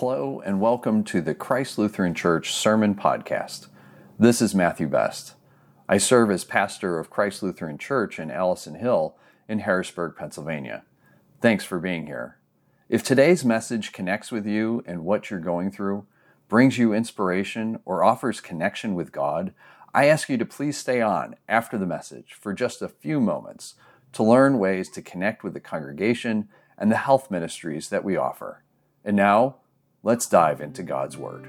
Hello, and welcome to the Christ Lutheran Church Sermon Podcast. This is Matthew Best. I serve as pastor of Christ Lutheran Church in Allison Hill in Harrisburg, Pennsylvania. Thanks for being here. If today's message connects with you and what you're going through, brings you inspiration, or offers connection with God, I ask you to please stay on after the message for just a few moments to learn ways to connect with the congregation and the health ministries that we offer. And now, let's dive into God's Word.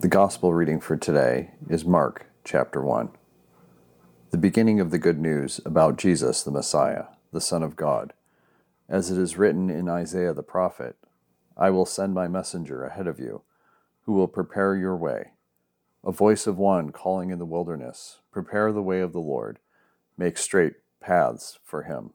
The Gospel reading for today is Mark chapter 1. The beginning of the good news about Jesus the Messiah, the Son of God. As it is written in Isaiah the prophet, I will send my messenger ahead of you, who will prepare your way. A voice of one calling in the wilderness, Prepare the way of the Lord, make straight paths for him.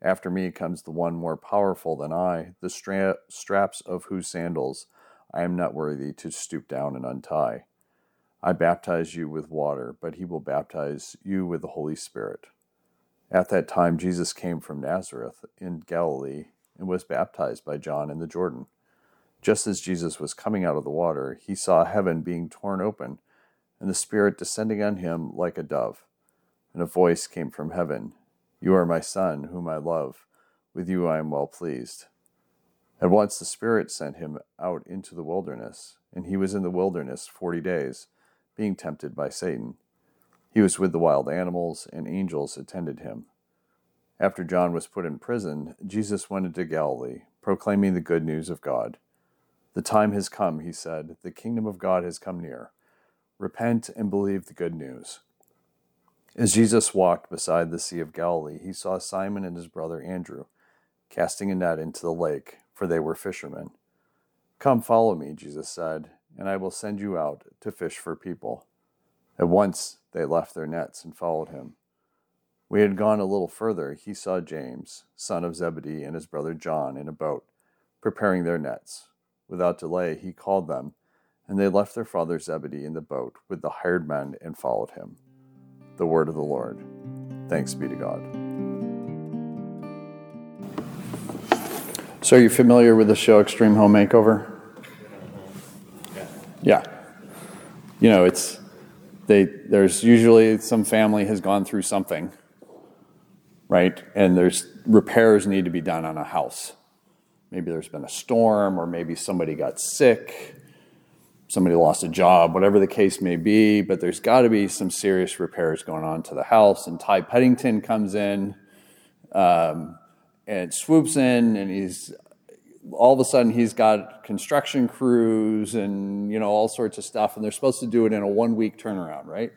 After me comes the one more powerful than I, the stra- straps of whose sandals I am not worthy to stoop down and untie. I baptize you with water, but he will baptize you with the Holy Spirit. At that time, Jesus came from Nazareth in Galilee and was baptized by John in the Jordan. Just as Jesus was coming out of the water, he saw heaven being torn open, and the Spirit descending on him like a dove. And a voice came from heaven You are my Son, whom I love. With you I am well pleased. At once the Spirit sent him out into the wilderness, and he was in the wilderness forty days being tempted by Satan. He was with the wild animals, and angels attended him. After John was put in prison, Jesus went into Galilee, proclaiming the good news of God. The time has come, he said. The kingdom of God has come near. Repent and believe the good news. As Jesus walked beside the Sea of Galilee, he saw Simon and his brother Andrew casting a net into the lake, for they were fishermen. Come, follow me, Jesus said, and I will send you out to fish for people. At once they left their nets and followed him. We had gone a little further. He saw James, son of Zebedee, and his brother John in a boat, preparing their nets. Without delay, he called them, and they left their father Zebedee in the boat with the hired men and followed him. The word of the Lord. Thanks be to God. So, are you familiar with the show Extreme Home Makeover? Yeah. You know, it's they there's usually some family has gone through something, right? And there's repairs need to be done on a house. Maybe there's been a storm or maybe somebody got sick, somebody lost a job, whatever the case may be, but there's got to be some serious repairs going on to the house and Ty Pennington comes in um, and swoops in and he's all of a sudden he's got construction crews and you know all sorts of stuff and they're supposed to do it in a one week turnaround right?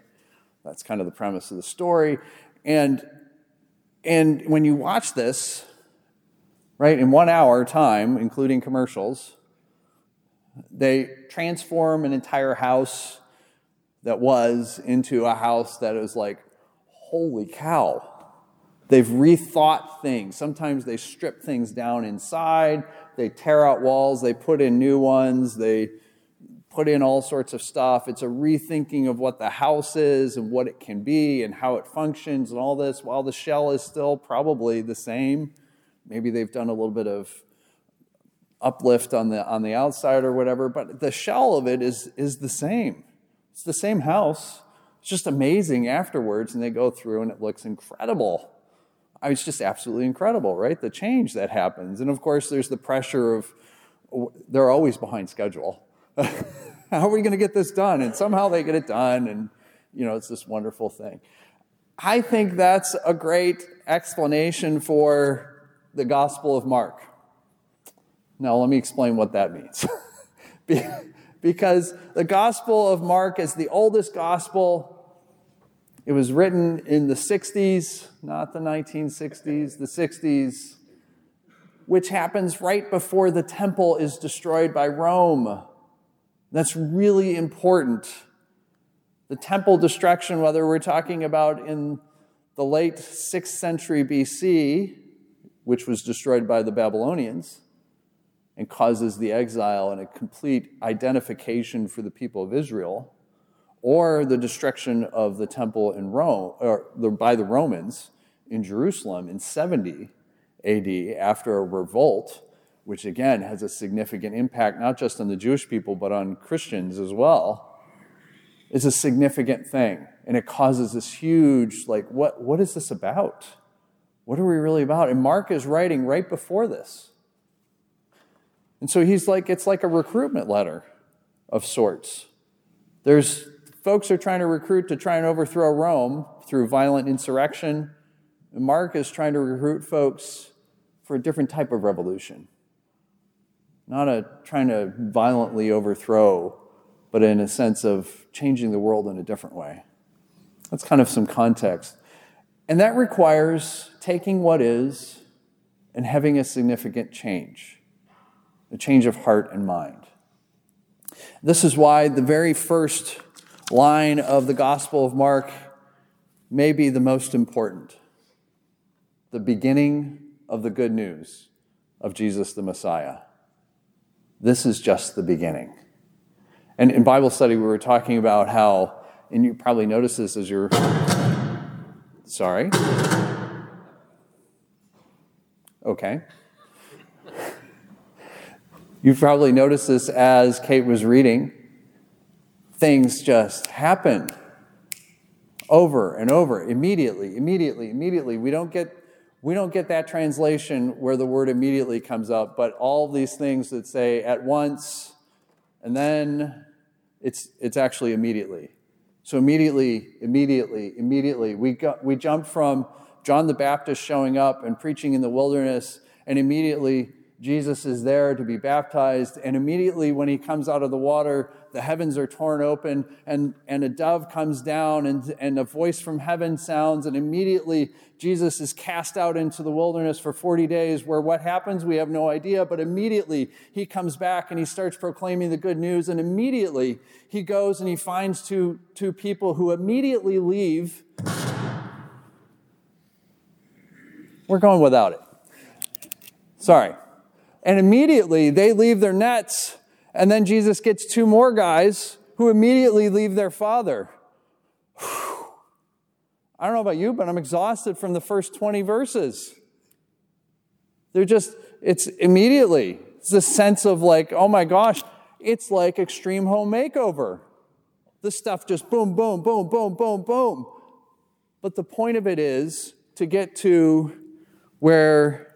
That's kind of the premise of the story. And and when you watch this right in one hour time including commercials they transform an entire house that was into a house that is like holy cow They've rethought things. Sometimes they strip things down inside, they tear out walls, they put in new ones, they put in all sorts of stuff. It's a rethinking of what the house is and what it can be and how it functions and all this, while the shell is still probably the same. Maybe they've done a little bit of uplift on the on the outside or whatever, but the shell of it is is the same. It's the same house. It's just amazing afterwards, and they go through and it looks incredible. I mean, it's just absolutely incredible, right? The change that happens. And of course, there's the pressure of they're always behind schedule. How are we going to get this done? And somehow they get it done, and you know, it's this wonderful thing. I think that's a great explanation for the Gospel of Mark. Now, let me explain what that means. because the Gospel of Mark is the oldest gospel it was written in the 60s, not the 1960s, the 60s, which happens right before the temple is destroyed by Rome. That's really important. The temple destruction, whether we're talking about in the late 6th century BC, which was destroyed by the Babylonians and causes the exile and a complete identification for the people of Israel, or the destruction of the temple in Rome, or by the Romans in Jerusalem in 70 AD after a revolt, which again has a significant impact not just on the Jewish people but on Christians as well, is a significant thing. And it causes this huge, like, what, what is this about? What are we really about? And Mark is writing right before this. And so he's like, it's like a recruitment letter of sorts. There's folks are trying to recruit to try and overthrow Rome through violent insurrection. And Mark is trying to recruit folks for a different type of revolution. Not a trying to violently overthrow, but in a sense of changing the world in a different way. That's kind of some context. And that requires taking what is and having a significant change, a change of heart and mind. This is why the very first line of the Gospel of Mark may be the most important. The beginning of the good news of Jesus the Messiah. This is just the beginning. And in Bible study, we were talking about how, and you probably noticed this as you're. Sorry. Okay. You've probably noticed this as Kate was reading. Things just happen over and over immediately immediately immediately. We don't get we don't get that translation where the word immediately comes up but all these things that say at once and then it's it's actually immediately. So immediately immediately immediately. We got, we jumped from John the Baptist showing up and preaching in the wilderness and immediately Jesus is there to be baptized. And immediately, when he comes out of the water, the heavens are torn open, and, and a dove comes down, and, and a voice from heaven sounds. And immediately, Jesus is cast out into the wilderness for 40 days, where what happens, we have no idea. But immediately, he comes back and he starts proclaiming the good news. And immediately, he goes and he finds two, two people who immediately leave. We're going without it. Sorry. And immediately they leave their nets, and then Jesus gets two more guys who immediately leave their father. I don't know about you, but I'm exhausted from the first 20 verses. They're just, it's immediately, it's this sense of like, oh my gosh, it's like extreme home makeover. This stuff just boom, boom, boom, boom, boom, boom. But the point of it is to get to where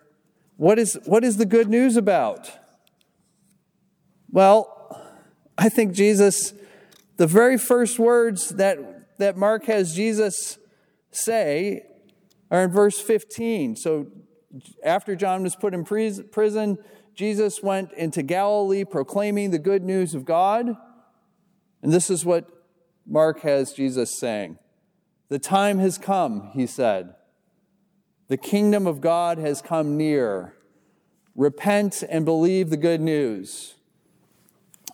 what is, what is the good news about? Well, I think Jesus, the very first words that, that Mark has Jesus say are in verse 15. So after John was put in prison, Jesus went into Galilee proclaiming the good news of God. And this is what Mark has Jesus saying The time has come, he said. The kingdom of God has come near. Repent and believe the good news.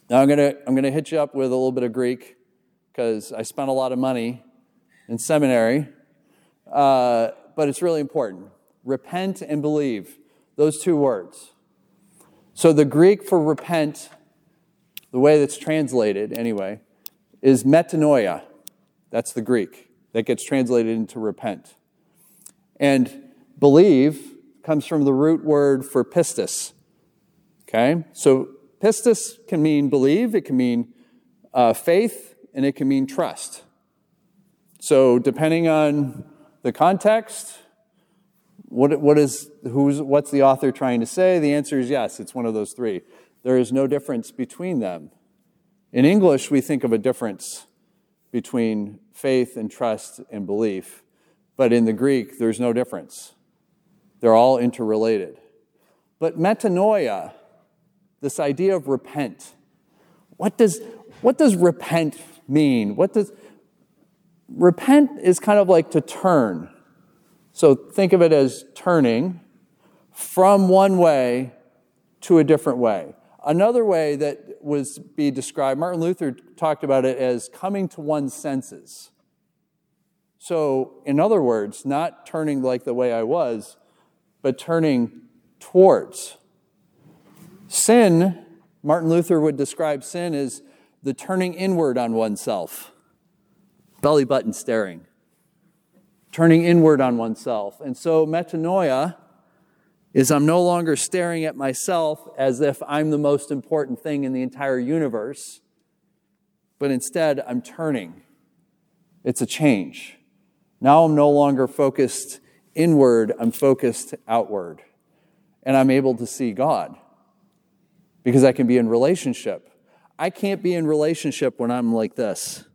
Now, I'm going to I'm going to hit you up with a little bit of Greek because I spent a lot of money in seminary, uh, but it's really important. Repent and believe, those two words. So, the Greek for repent, the way that's translated anyway, is metanoia. That's the Greek that gets translated into repent. And believe comes from the root word for pistis. Okay? So pistis can mean believe, it can mean uh, faith, and it can mean trust. So depending on the context, what, what is, who's, what's the author trying to say? The answer is yes, it's one of those three. There is no difference between them. In English, we think of a difference between faith and trust and belief. But in the Greek, there's no difference. They're all interrelated. But metanoia, this idea of repent, what does, what does repent mean? What does repent is kind of like to turn. So think of it as turning from one way to a different way. Another way that was be described, Martin Luther talked about it as coming to one's senses. So, in other words, not turning like the way I was, but turning towards. Sin, Martin Luther would describe sin as the turning inward on oneself, belly button staring, turning inward on oneself. And so, metanoia is I'm no longer staring at myself as if I'm the most important thing in the entire universe, but instead I'm turning. It's a change. Now I'm no longer focused inward, I'm focused outward. And I'm able to see God because I can be in relationship. I can't be in relationship when I'm like this.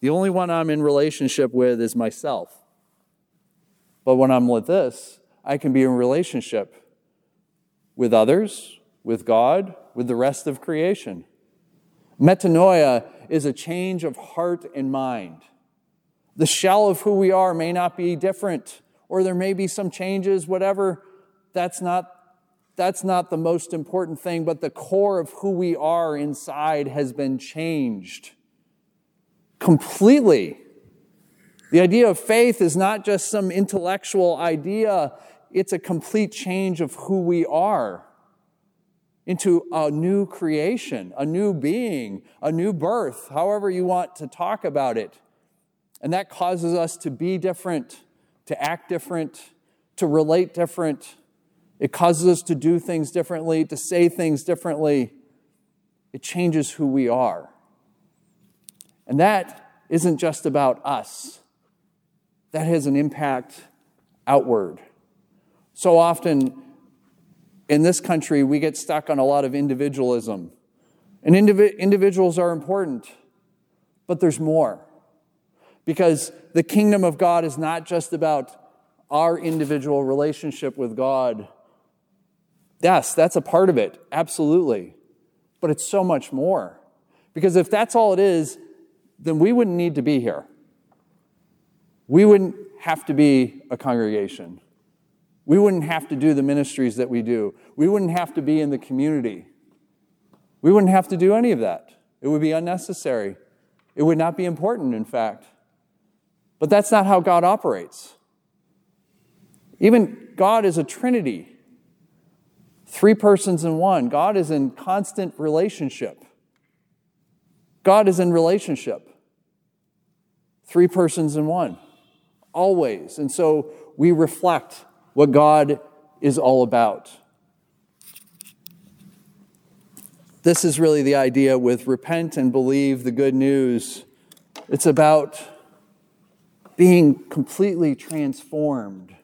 The only one I'm in relationship with is myself. But when I'm with this, I can be in relationship with others, with God, with the rest of creation. Metanoia is a change of heart and mind. The shell of who we are may not be different, or there may be some changes, whatever. That's not, that's not the most important thing, but the core of who we are inside has been changed completely. The idea of faith is not just some intellectual idea, it's a complete change of who we are into a new creation, a new being, a new birth, however you want to talk about it. And that causes us to be different, to act different, to relate different. It causes us to do things differently, to say things differently. It changes who we are. And that isn't just about us, that has an impact outward. So often in this country, we get stuck on a lot of individualism. And indiv- individuals are important, but there's more. Because the kingdom of God is not just about our individual relationship with God. Yes, that's a part of it, absolutely. But it's so much more. Because if that's all it is, then we wouldn't need to be here. We wouldn't have to be a congregation. We wouldn't have to do the ministries that we do. We wouldn't have to be in the community. We wouldn't have to do any of that. It would be unnecessary. It would not be important, in fact. But that's not how God operates. Even God is a trinity, three persons in one. God is in constant relationship. God is in relationship, three persons in one, always. And so we reflect what God is all about. This is really the idea with repent and believe the good news. It's about being completely transformed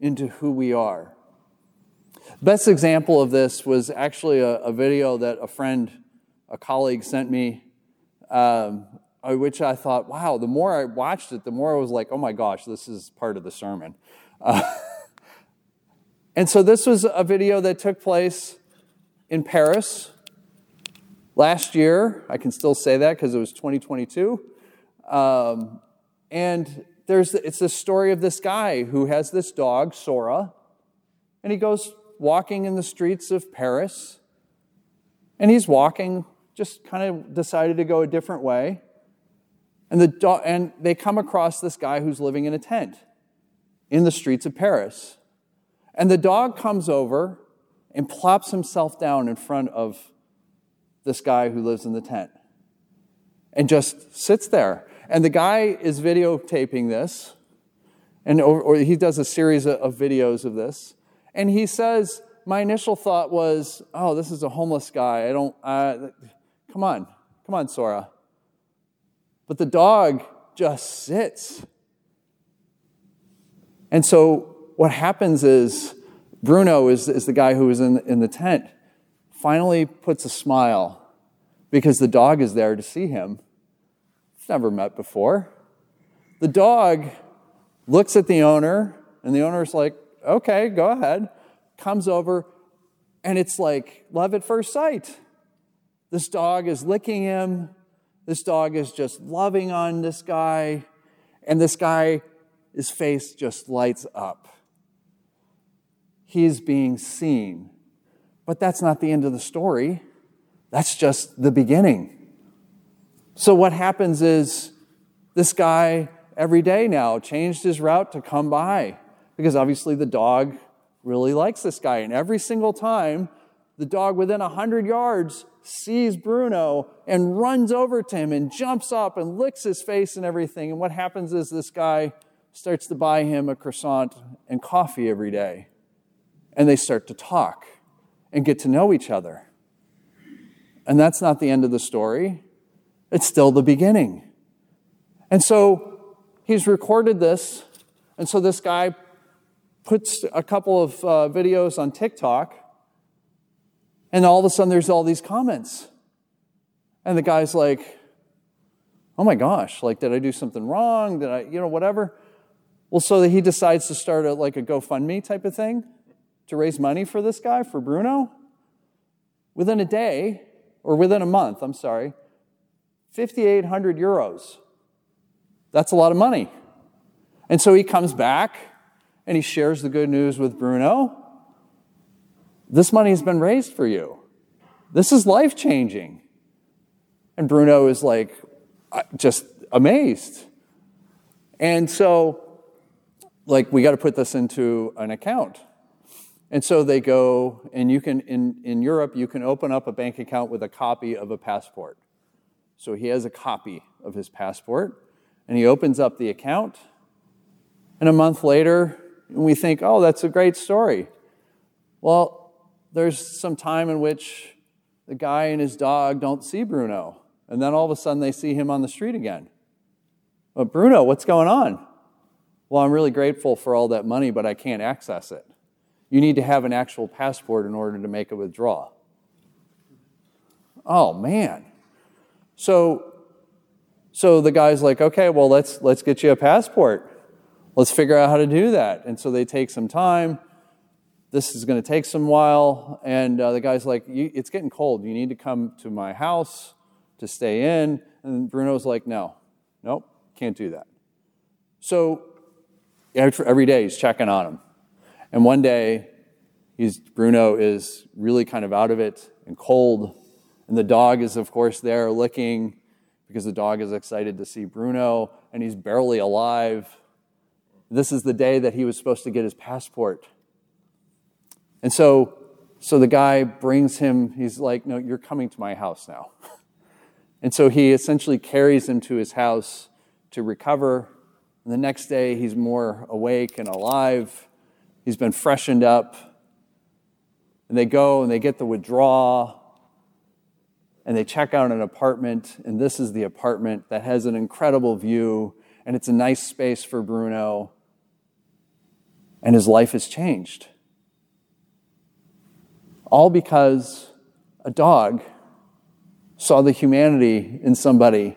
into who we are. Best example of this was actually a, a video that a friend, a colleague sent me, um, which I thought, wow, the more I watched it, the more I was like, oh my gosh, this is part of the sermon. Uh, and so this was a video that took place in Paris last year. I can still say that because it was 2022. Um, and there's, it's the story of this guy who has this dog, Sora, and he goes walking in the streets of Paris. And he's walking, just kind of decided to go a different way. And, the do- and they come across this guy who's living in a tent in the streets of Paris. And the dog comes over and plops himself down in front of this guy who lives in the tent and just sits there. And the guy is videotaping this, and or, he does a series of videos of this. And he says, My initial thought was, oh, this is a homeless guy. I don't, uh, come on, come on, Sora. But the dog just sits. And so what happens is Bruno is, is the guy who was in, in the tent, finally puts a smile because the dog is there to see him never met before. The dog looks at the owner, and the owner's like, okay, go ahead. Comes over, and it's like love at first sight. This dog is licking him. This dog is just loving on this guy. And this guy, his face just lights up. he's being seen. But that's not the end of the story. That's just the beginning. So, what happens is this guy every day now changed his route to come by because obviously the dog really likes this guy. And every single time, the dog within 100 yards sees Bruno and runs over to him and jumps up and licks his face and everything. And what happens is this guy starts to buy him a croissant and coffee every day. And they start to talk and get to know each other. And that's not the end of the story, it's still the beginning. And so he's recorded this. And so this guy puts a couple of uh, videos on TikTok. And all of a sudden, there's all these comments. And the guy's like, oh my gosh, like, did I do something wrong? Did I, you know, whatever? Well, so that he decides to start a, like a GoFundMe type of thing to raise money for this guy, for Bruno. Within a day, or within a month, I'm sorry, 5,800 euros. That's a lot of money. And so he comes back and he shares the good news with Bruno. This money has been raised for you. This is life changing. And Bruno is like, uh, just amazed. And so, like, we got to put this into an account. And so they go, and you can, in, in Europe, you can open up a bank account with a copy of a passport. So he has a copy of his passport, and he opens up the account. And a month later, we think, oh, that's a great story. Well, there's some time in which the guy and his dog don't see Bruno. And then all of a sudden they see him on the street again. But Bruno, what's going on? Well, I'm really grateful for all that money, but I can't access it. You need to have an actual passport in order to make a withdrawal. Oh man. So so the guy's like, okay, well let's let's get you a passport. Let's figure out how to do that. And so they take some time. This is going to take some while. And uh, the guy's like, it's getting cold. You need to come to my house to stay in. And Bruno's like, no, nope, can't do that. So every day he's checking on him. And one day, Bruno is really kind of out of it and cold. And the dog is, of course, there licking because the dog is excited to see Bruno, and he's barely alive. This is the day that he was supposed to get his passport. And so, so the guy brings him, he's like, No, you're coming to my house now. And so he essentially carries him to his house to recover. And the next day, he's more awake and alive. He's been freshened up. And they go and they get the withdrawal and they check out an apartment. And this is the apartment that has an incredible view and it's a nice space for Bruno. And his life has changed. All because a dog saw the humanity in somebody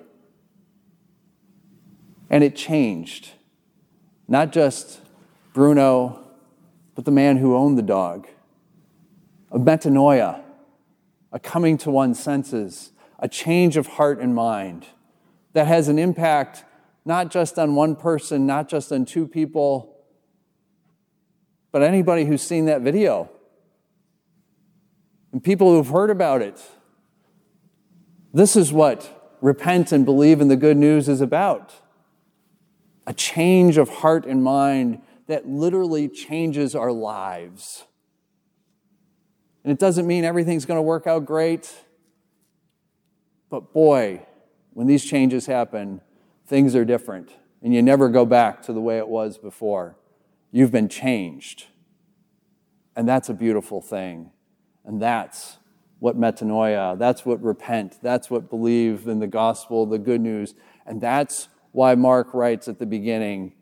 and it changed. Not just Bruno, but the man who owned the dog. A metanoia, a coming to one's senses, a change of heart and mind that has an impact not just on one person, not just on two people, but anybody who's seen that video and people who've heard about it. This is what repent and believe in the good news is about a change of heart and mind that literally changes our lives. And it doesn't mean everything's going to work out great. But boy, when these changes happen, things are different. And you never go back to the way it was before. You've been changed. And that's a beautiful thing. And that's what metanoia, that's what repent, that's what believe in the gospel, the good news. And that's why Mark writes at the beginning,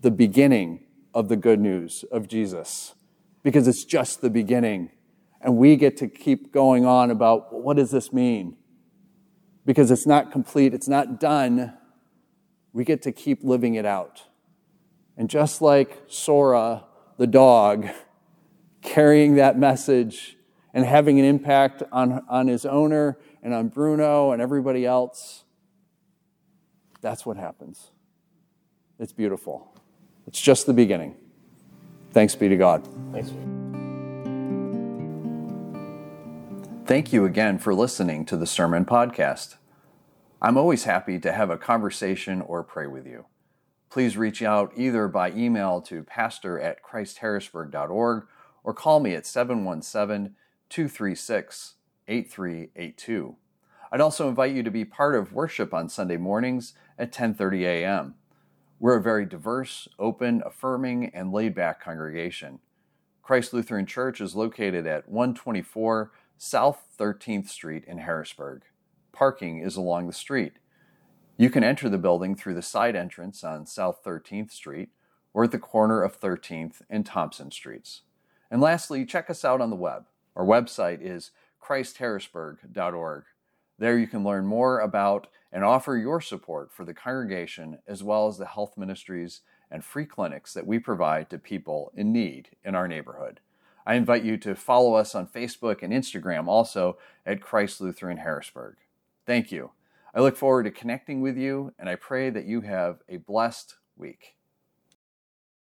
the beginning of the good news of Jesus, because it's just the beginning. And we get to keep going on about what does this mean? Because it's not complete, it's not done. We get to keep living it out. And just like Sora, the dog, carrying that message and having an impact on, on his owner and on Bruno and everybody else, that's what happens. It's beautiful. It's just the beginning. Thanks be to God. Thanks. Thank you again for listening to the Sermon Podcast. I'm always happy to have a conversation or pray with you. Please reach out either by email to pastor at christharrisburg.org or call me at 717 236 8382. I'd also invite you to be part of worship on Sunday mornings at 10:30 a.m. We're a very diverse, open, affirming, and laid-back congregation. Christ Lutheran Church is located at 124 South 13th Street in Harrisburg. Parking is along the street. You can enter the building through the side entrance on South 13th Street or at the corner of 13th and Thompson Streets. And lastly, check us out on the web. Our website is christharrisburg.org. There you can learn more about and offer your support for the congregation as well as the health ministries and free clinics that we provide to people in need in our neighborhood. I invite you to follow us on Facebook and Instagram also at Christ Lutheran Harrisburg. Thank you. I look forward to connecting with you, and I pray that you have a blessed week.